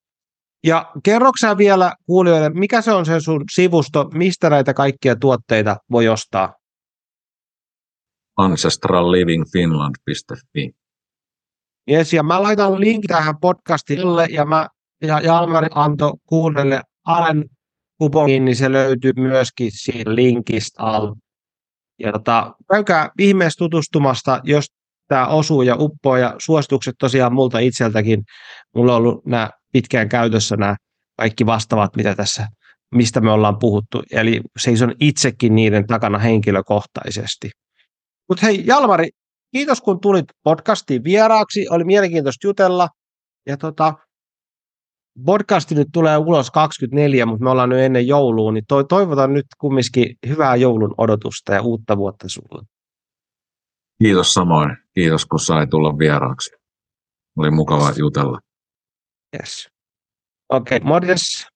Ja kerroksä vielä kuulijoille, mikä se on se sun sivusto, mistä näitä kaikkia tuotteita voi ostaa? ancestrallivingfinland.fi Yes, ja mä laitan link tähän podcastille ja, mä, ja Jalmari antoi kuunnelle Alen kupongin, niin se löytyy myöskin siitä linkistä alta. Ja tota, käykää ihmeessä tutustumasta, jos tämä osuu ja uppoo ja suositukset tosiaan multa itseltäkin. Mulla on ollut nämä pitkään käytössä nämä kaikki vastaavat, mitä tässä, mistä me ollaan puhuttu. Eli seison itsekin niiden takana henkilökohtaisesti. Mutta hei Jalmari, kiitos kun tulit podcastiin vieraaksi. Oli mielenkiintoista jutella. Ja tota, podcasti nyt tulee ulos 24, mutta me ollaan nyt ennen joulua, niin toi, toivotan nyt kumminkin hyvää joulun odotusta ja uutta vuotta sulle. Kiitos samoin. Kiitos, kun sai tulla vieraaksi. Oli mukava jutella. Yes. Okay, morjes.